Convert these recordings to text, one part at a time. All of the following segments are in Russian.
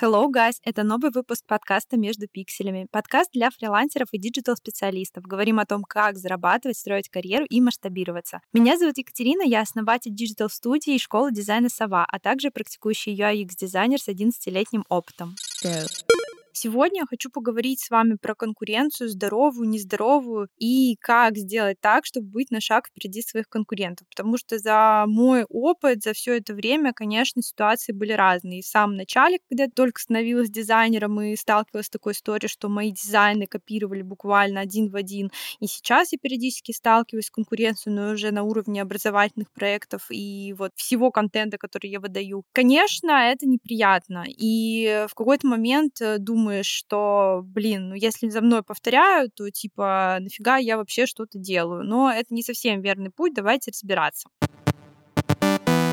Hello, guys! Это новый выпуск подкаста «Между пикселями». Подкаст для фрилансеров и диджитал-специалистов. Говорим о том, как зарабатывать, строить карьеру и масштабироваться. Меня зовут Екатерина, я основатель диджитал-студии и школы дизайна «Сова», а также практикующий UI UX-дизайнер с 11-летним опытом. Go. Сегодня я хочу поговорить с вами про конкуренцию, здоровую, нездоровую, и как сделать так, чтобы быть на шаг впереди своих конкурентов. Потому что за мой опыт, за все это время, конечно, ситуации были разные. И в самом начале, когда я только становилась дизайнером и сталкивалась с такой историей, что мои дизайны копировали буквально один в один. И сейчас я периодически сталкиваюсь с конкуренцией, но уже на уровне образовательных проектов и вот всего контента, который я выдаю. Конечно, это неприятно. И в какой-то момент э, думаю, думаешь, что, блин, ну если за мной повторяют, то типа нафига я вообще что-то делаю. Но это не совсем верный путь, давайте разбираться.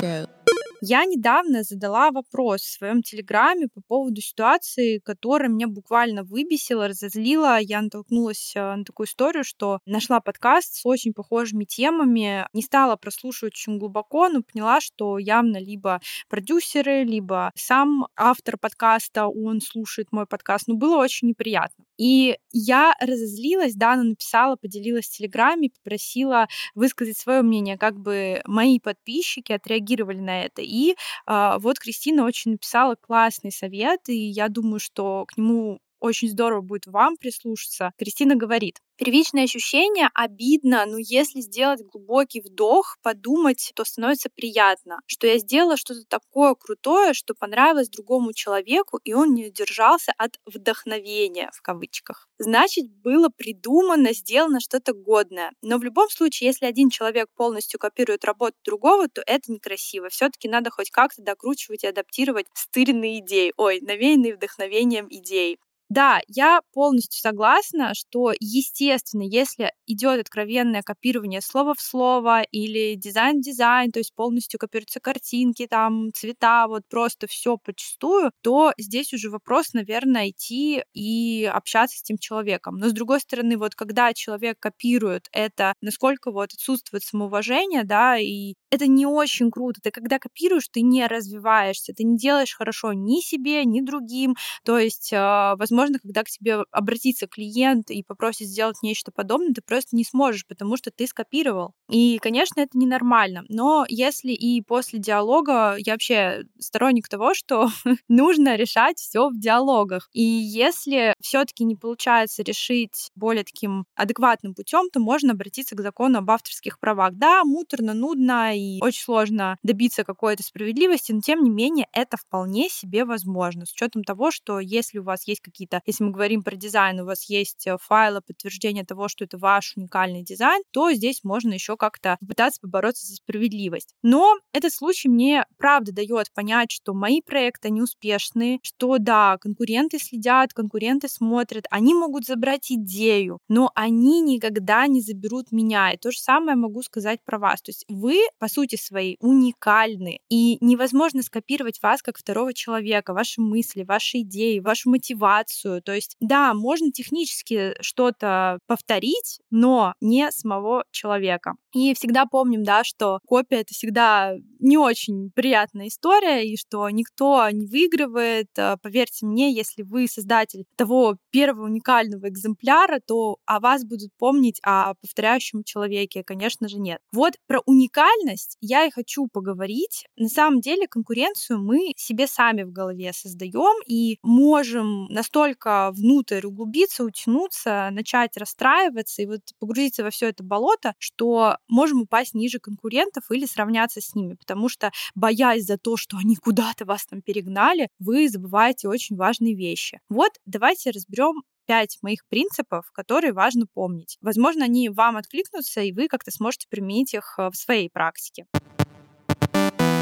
Go. Я недавно задала вопрос в своем телеграме по поводу ситуации, которая меня буквально выбесила, разозлила. Я натолкнулась э, на такую историю, что нашла подкаст с очень похожими темами, не стала прослушивать очень глубоко, но поняла, что явно либо продюсеры, либо сам автор подкаста, он слушает мой подкаст. Ну, было очень неприятно. И я разозлилась, да, она написала, поделилась в Телеграме, попросила высказать свое мнение, как бы мои подписчики отреагировали на это. И а, вот Кристина очень написала классный совет, и я думаю, что к нему очень здорово будет вам прислушаться. Кристина говорит, Первичное ощущение обидно, но если сделать глубокий вдох, подумать, то становится приятно, что я сделала что-то такое крутое, что понравилось другому человеку, и он не удержался от вдохновения в кавычках. Значит, было придумано, сделано что-то годное. Но в любом случае, если один человек полностью копирует работу другого, то это некрасиво. Все-таки надо хоть как-то докручивать и адаптировать стыренные идеи, ой, навеянные вдохновением идеи. Да, я полностью согласна, что, естественно, если идет откровенное копирование слова в слово или дизайн в дизайн, то есть полностью копируются картинки, там, цвета, вот просто все подчистую, то здесь уже вопрос, наверное, идти и общаться с этим человеком. Но, с другой стороны, вот когда человек копирует это, насколько вот отсутствует самоуважение, да, и это не очень круто. Ты когда копируешь, ты не развиваешься, ты не делаешь хорошо ни себе, ни другим. То есть, а, возможно, когда к тебе обратится клиент и попросит сделать нечто подобное, ты просто не сможешь, потому что ты скопировал. И, конечно, это ненормально. Но если и после диалога, я вообще сторонник того, что нужно решать все в диалогах. И если все-таки не получается решить более таким адекватным путем, то можно обратиться к закону об авторских правах. Да, муторно, нудно, и очень сложно добиться какой-то справедливости, но тем не менее это вполне себе возможно, с учетом того, что если у вас есть какие-то, если мы говорим про дизайн, у вас есть э, файлы подтверждения того, что это ваш уникальный дизайн, то здесь можно еще как-то попытаться побороться за справедливость. Но этот случай мне правда дает понять, что мои проекты, они успешные, что да, конкуренты следят, конкуренты смотрят, они могут забрать идею, но они никогда не заберут меня. И то же самое могу сказать про вас. То есть вы, по сути своей уникальны, и невозможно скопировать вас как второго человека, ваши мысли, ваши идеи, вашу мотивацию. То есть, да, можно технически что-то повторить, но не самого человека. И всегда помним, да, что копия — это всегда не очень приятная история, и что никто не выигрывает. А, поверьте мне, если вы создатель того первого уникального экземпляра, то о вас будут помнить, а о повторяющем человеке, конечно же, нет. Вот про уникальность я и хочу поговорить. На самом деле конкуренцию мы себе сами в голове создаем и можем настолько внутрь углубиться, утянуться, начать расстраиваться и вот погрузиться во все это болото, что можем упасть ниже конкурентов или сравняться с ними, потому что, боясь за то, что они куда-то вас там перегнали, вы забываете очень важные вещи. Вот давайте разберем пять моих принципов, которые важно помнить. Возможно, они вам откликнутся, и вы как-то сможете применить их э, в своей практике.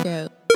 Go.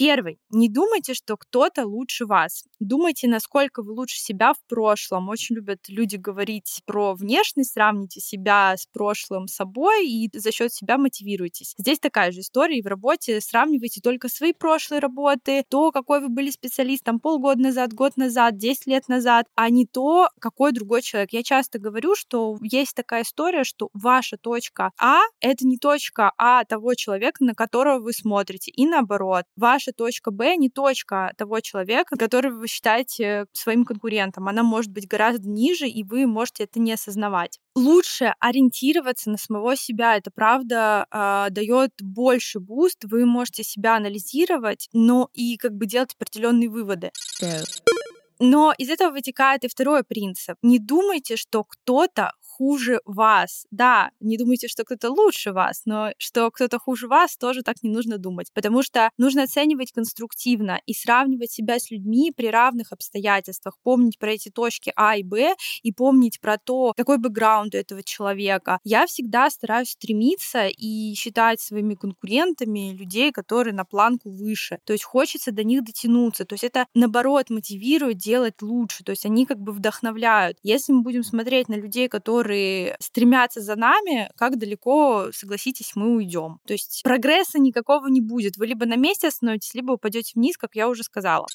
Первый. Не думайте, что кто-то лучше вас. Думайте, насколько вы лучше себя в прошлом. Очень любят люди говорить про внешность, сравните себя с прошлым собой и за счет себя мотивируйтесь. Здесь такая же история и в работе. Сравнивайте только свои прошлые работы, то, какой вы были специалистом полгода назад, год назад, 10 лет назад, а не то, какой другой человек. Я часто говорю, что есть такая история, что ваша точка А — это не точка А того человека, на которого вы смотрите, и наоборот. Ваша точка Б не точка того человека, который вы считаете своим конкурентом. Она может быть гораздо ниже, и вы можете это не осознавать. Лучше ориентироваться на самого себя. Это правда э, дает больше boost. Вы можете себя анализировать, но и как бы делать определенные выводы. Но из этого вытекает и второй принцип. Не думайте, что кто-то хуже вас. Да, не думайте, что кто-то лучше вас, но что кто-то хуже вас, тоже так не нужно думать, потому что нужно оценивать конструктивно и сравнивать себя с людьми при равных обстоятельствах, помнить про эти точки А и Б и помнить про то, какой бэкграунд у этого человека. Я всегда стараюсь стремиться и считать своими конкурентами людей, которые на планку выше. То есть хочется до них дотянуться. То есть это, наоборот, мотивирует делать лучше. То есть они как бы вдохновляют. Если мы будем смотреть на людей, которые стремятся за нами, как далеко, согласитесь, мы уйдем. То есть прогресса никакого не будет. Вы либо на месте остановитесь, либо упадете вниз, как я уже сказала.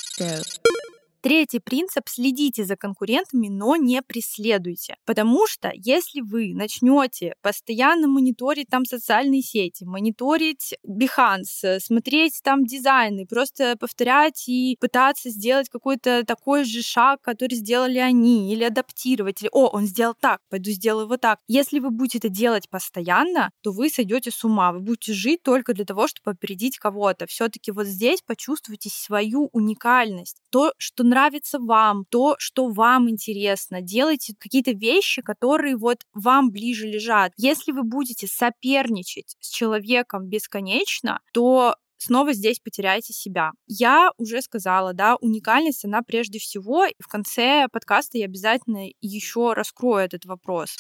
Третий принцип — следите за конкурентами, но не преследуйте. Потому что если вы начнете постоянно мониторить там социальные сети, мониторить Behance, смотреть там дизайны, просто повторять и пытаться сделать какой-то такой же шаг, который сделали они, или адаптировать, или «О, он сделал так, пойду сделаю вот так». Если вы будете это делать постоянно, то вы сойдете с ума, вы будете жить только для того, чтобы опередить кого-то. все таки вот здесь почувствуйте свою уникальность, то, что нравится вам, то, что вам интересно. Делайте какие-то вещи, которые вот вам ближе лежат. Если вы будете соперничать с человеком бесконечно, то снова здесь потеряете себя. Я уже сказала, да, уникальность, она прежде всего. И в конце подкаста я обязательно еще раскрою этот вопрос.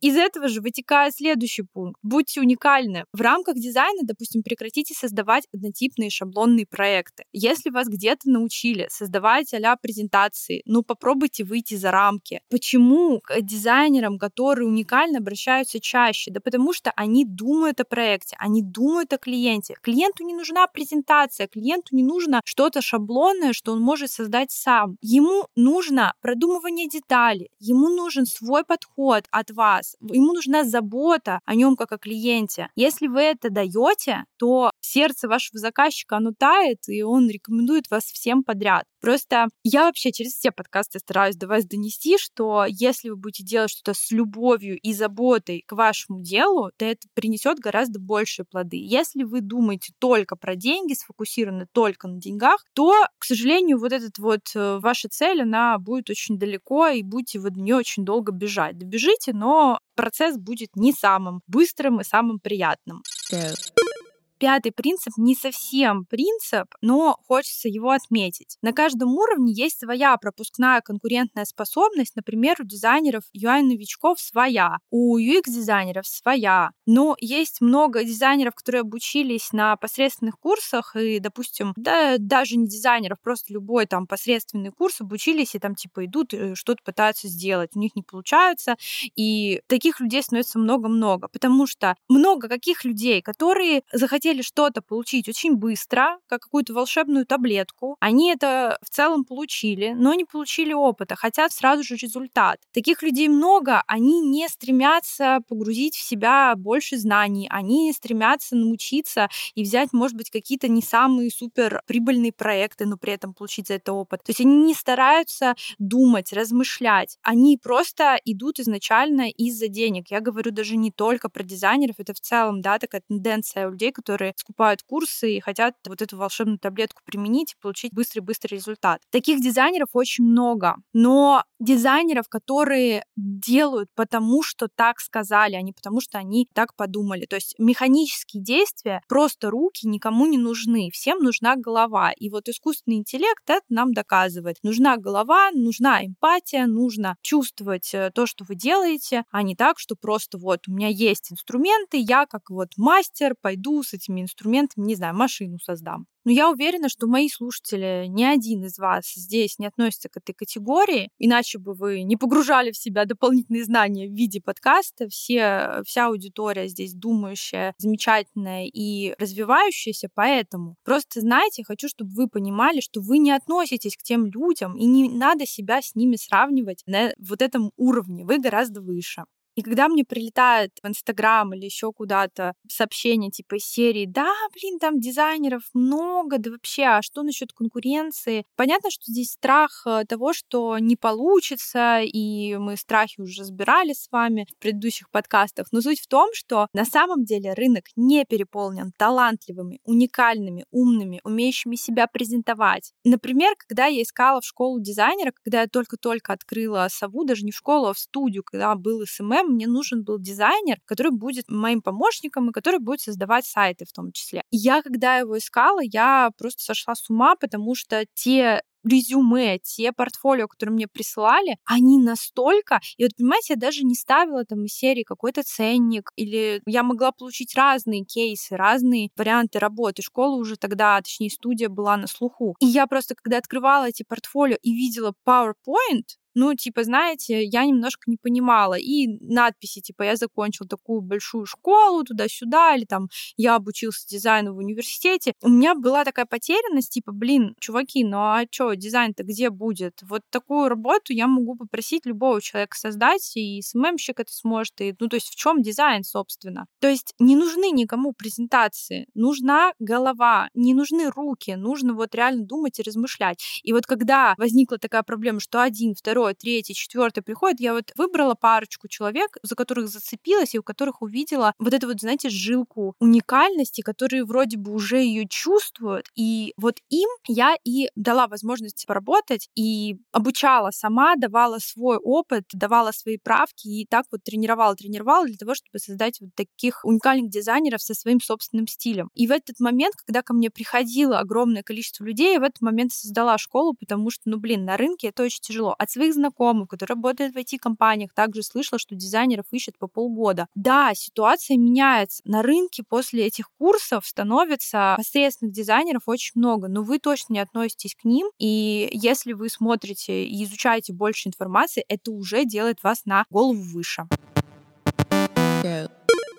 Из этого же вытекает следующий пункт. Будьте уникальны. В рамках дизайна, допустим, прекратите создавать однотипные шаблонные проекты. Если вас где-то научили создавать а презентации, ну попробуйте выйти за рамки. Почему к дизайнерам, которые уникально обращаются чаще? Да потому что они думают о проекте, они думают о клиенте. Клиенту не нужна презентация, клиенту не нужно что-то шаблонное, что он может создать сам. Ему нужно продумывание деталей, ему нужен свой подход от вас, ему нужна забота о нем как о клиенте. Если вы это даете, то сердце вашего заказчика, оно тает, и он рекомендует вас всем подряд. Просто я вообще через все подкасты стараюсь до вас донести, что если вы будете делать что-то с любовью и заботой к вашему делу, то это принесет гораздо большие плоды. Если вы думаете только про деньги, сфокусированы только на деньгах, то, к сожалению, вот этот вот э, ваша цель, она будет очень далеко, и будете вы до нее очень долго бежать. Добежите, но процесс будет не самым быстрым и самым приятным. Yeah пятый принцип не совсем принцип, но хочется его отметить. На каждом уровне есть своя пропускная конкурентная способность. Например, у дизайнеров UI-новичков своя, у UX-дизайнеров своя. Но есть много дизайнеров, которые обучились на посредственных курсах, и, допустим, да, даже не дизайнеров, просто любой там посредственный курс обучились, и там типа идут, э, что-то пытаются сделать, у них не получается, и таких людей становится много-много, потому что много каких людей, которые захотели хотели что-то получить очень быстро, как какую-то волшебную таблетку. Они это в целом получили, но не получили опыта, хотят сразу же результат. Таких людей много, они не стремятся погрузить в себя больше знаний, они стремятся научиться и взять, может быть, какие-то не самые супер прибыльные проекты, но при этом получить за это опыт. То есть они не стараются думать, размышлять, они просто идут изначально из-за денег. Я говорю даже не только про дизайнеров, это в целом, да, такая тенденция у людей, которые которые скупают курсы и хотят вот эту волшебную таблетку применить и получить быстрый-быстрый результат. Таких дизайнеров очень много, но дизайнеров, которые делают потому, что так сказали, а не потому, что они так подумали. То есть механические действия, просто руки никому не нужны, всем нужна голова. И вот искусственный интеллект это нам доказывает. Нужна голова, нужна эмпатия, нужно чувствовать э, то, что вы делаете, а не так, что просто вот у меня есть инструменты, я как вот мастер пойду с этими этими инструментами, не знаю, машину создам. Но я уверена, что мои слушатели, ни один из вас здесь не относится к этой категории, иначе бы вы не погружали в себя дополнительные знания в виде подкаста. Все, вся аудитория здесь думающая, замечательная и развивающаяся, поэтому просто знайте, хочу, чтобы вы понимали, что вы не относитесь к тем людям, и не надо себя с ними сравнивать на вот этом уровне. Вы гораздо выше. И когда мне прилетает в Инстаграм или еще куда-то сообщение типа серии «Да, блин, там дизайнеров много, да вообще, а что насчет конкуренции?» Понятно, что здесь страх э, того, что не получится, и мы страхи уже разбирали с вами в предыдущих подкастах. Но суть в том, что на самом деле рынок не переполнен талантливыми, уникальными, умными, умеющими себя презентовать. Например, когда я искала в школу дизайнера, когда я только-только открыла сову, даже не в школу, а в студию, когда был SMM, мне нужен был дизайнер, который будет моим помощником и который будет создавать сайты в том числе. Я, когда его искала, я просто сошла с ума, потому что те резюме, те портфолио, которые мне присылали, они настолько... И вот, понимаете, я даже не ставила там из серии какой-то ценник, или я могла получить разные кейсы, разные варианты работы. Школа уже тогда, точнее, студия была на слуху. И я просто, когда открывала эти портфолио и видела PowerPoint, ну, типа, знаете, я немножко не понимала. И надписи, типа, я закончил такую большую школу туда-сюда, или там я обучился дизайну в университете. У меня была такая потерянность, типа, блин, чуваки, ну а что, дизайн-то где будет? Вот такую работу я могу попросить любого человека создать, и СММщик это сможет, и, ну, то есть в чем дизайн, собственно? То есть не нужны никому презентации, нужна голова, не нужны руки, нужно вот реально думать и размышлять. И вот когда возникла такая проблема, что один, второй, второй, третий, четвертый приходит, я вот выбрала парочку человек, за которых зацепилась и у которых увидела вот эту вот, знаете, жилку уникальности, которые вроде бы уже ее чувствуют. И вот им я и дала возможность поработать и обучала сама, давала свой опыт, давала свои правки и так вот тренировала, тренировала для того, чтобы создать вот таких уникальных дизайнеров со своим собственным стилем. И в этот момент, когда ко мне приходило огромное количество людей, я в этот момент создала школу, потому что, ну, блин, на рынке это очень тяжело. От своих своих знакомых, которые работают в IT-компаниях, также слышала, что дизайнеров ищут по полгода. Да, ситуация меняется. На рынке после этих курсов становится посредственных дизайнеров очень много, но вы точно не относитесь к ним. И если вы смотрите и изучаете больше информации, это уже делает вас на голову выше.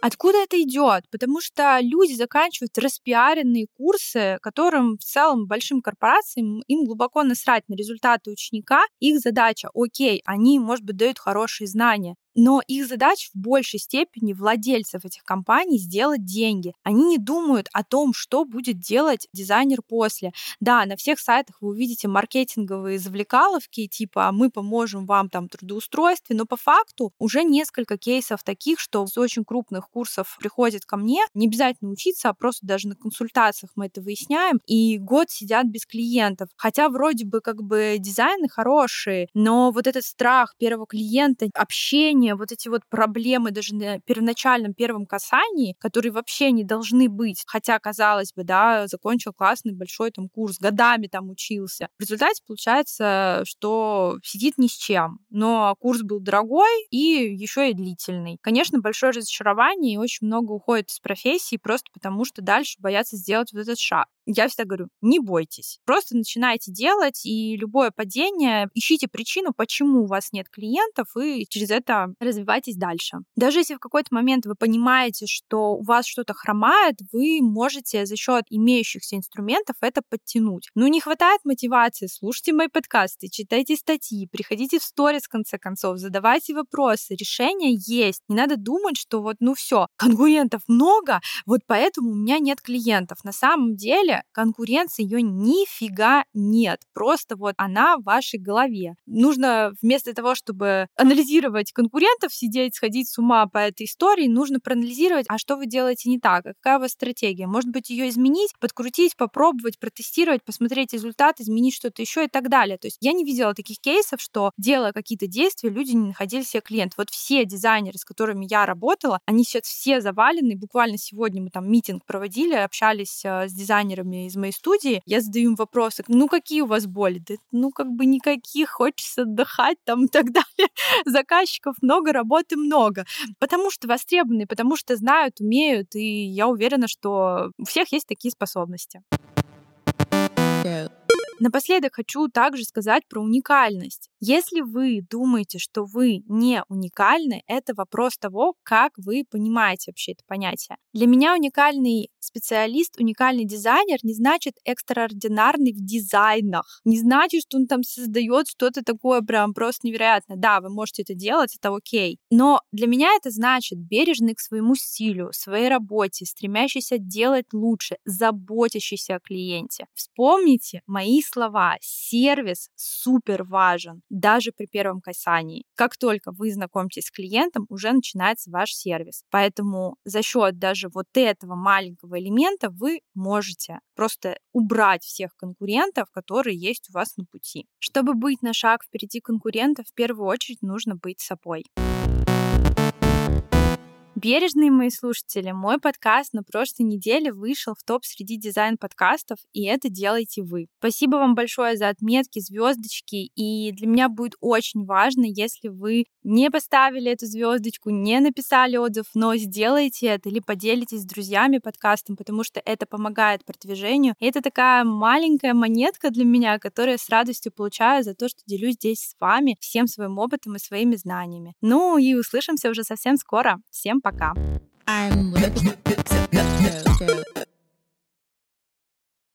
Откуда это идет? Потому что люди заканчивают распиаренные курсы, которым в целом большим корпорациям им глубоко насрать на результаты ученика. Их задача, окей, они, может быть, дают хорошие знания, но их задача в большей степени владельцев этих компаний сделать деньги. Они не думают о том, что будет делать дизайнер после. Да, на всех сайтах вы увидите маркетинговые завлекаловки, типа мы поможем вам там трудоустройстве, но по факту уже несколько кейсов таких, что с очень крупных курсов приходят ко мне, не обязательно учиться, а просто даже на консультациях мы это выясняем, и год сидят без клиентов. Хотя вроде бы как бы дизайны хорошие, но вот этот страх первого клиента, общение, общение, вот эти вот проблемы даже на первоначальном первом касании, которые вообще не должны быть. Хотя, казалось бы, да, закончил классный большой там курс, годами там учился. В результате получается, что сидит ни с чем. Но курс был дорогой и еще и длительный. Конечно, большое разочарование и очень много уходит из профессии просто потому, что дальше боятся сделать вот этот шаг я всегда говорю, не бойтесь. Просто начинайте делать, и любое падение, ищите причину, почему у вас нет клиентов, и через это развивайтесь дальше. Даже если в какой-то момент вы понимаете, что у вас что-то хромает, вы можете за счет имеющихся инструментов это подтянуть. Ну, не хватает мотивации, слушайте мои подкасты, читайте статьи, приходите в сторис, в конце концов, задавайте вопросы, решения есть. Не надо думать, что вот, ну все, конкурентов много, вот поэтому у меня нет клиентов. На самом деле конкуренции ее нифига нет. Просто вот она в вашей голове. Нужно вместо того, чтобы анализировать конкурентов, сидеть, сходить с ума по этой истории, нужно проанализировать, а что вы делаете не так, а какая у вас стратегия. Может быть, ее изменить, подкрутить, попробовать, протестировать, посмотреть результат, изменить что-то еще и так далее. То есть я не видела таких кейсов, что делая какие-то действия, люди не находили себе клиент. Вот все дизайнеры, с которыми я работала, они сейчас все завалены. Буквально сегодня мы там митинг проводили, общались э, с дизайнерами дизайнерами из моей студии, я задаю им вопросы, ну какие у вас боли? Да, ну как бы никаких, хочется отдыхать там и так далее. Заказчиков много, работы много. Потому что востребованные, потому что знают, умеют, и я уверена, что у всех есть такие способности. Напоследок хочу также сказать про уникальность. Если вы думаете, что вы не уникальны, это вопрос того, как вы понимаете вообще это понятие. Для меня уникальный специалист, уникальный дизайнер не значит экстраординарный в дизайнах. Не значит, что он там создает что-то такое прям просто невероятное. Да, вы можете это делать, это окей. Но для меня это значит бережный к своему стилю, своей работе, стремящийся делать лучше, заботящийся о клиенте. Вспомните мои слова. Сервис супер важен даже при первом касании. Как только вы знакомитесь с клиентом, уже начинается ваш сервис. Поэтому за счет даже вот этого маленького элемента вы можете просто убрать всех конкурентов, которые есть у вас на пути. Чтобы быть на шаг впереди конкурентов, в первую очередь нужно быть собой. Бережные мои слушатели, мой подкаст на прошлой неделе вышел в топ среди дизайн-подкастов, и это делаете вы. Спасибо вам большое за отметки, звездочки, и для меня будет очень важно, если вы не поставили эту звездочку, не написали отзыв, но сделайте это или поделитесь с друзьями подкастом, потому что это помогает продвижению. И это такая маленькая монетка для меня, которую с радостью получаю за то, что делюсь здесь с вами всем своим опытом и своими знаниями. Ну и услышимся уже совсем скоро. Всем I'm looking...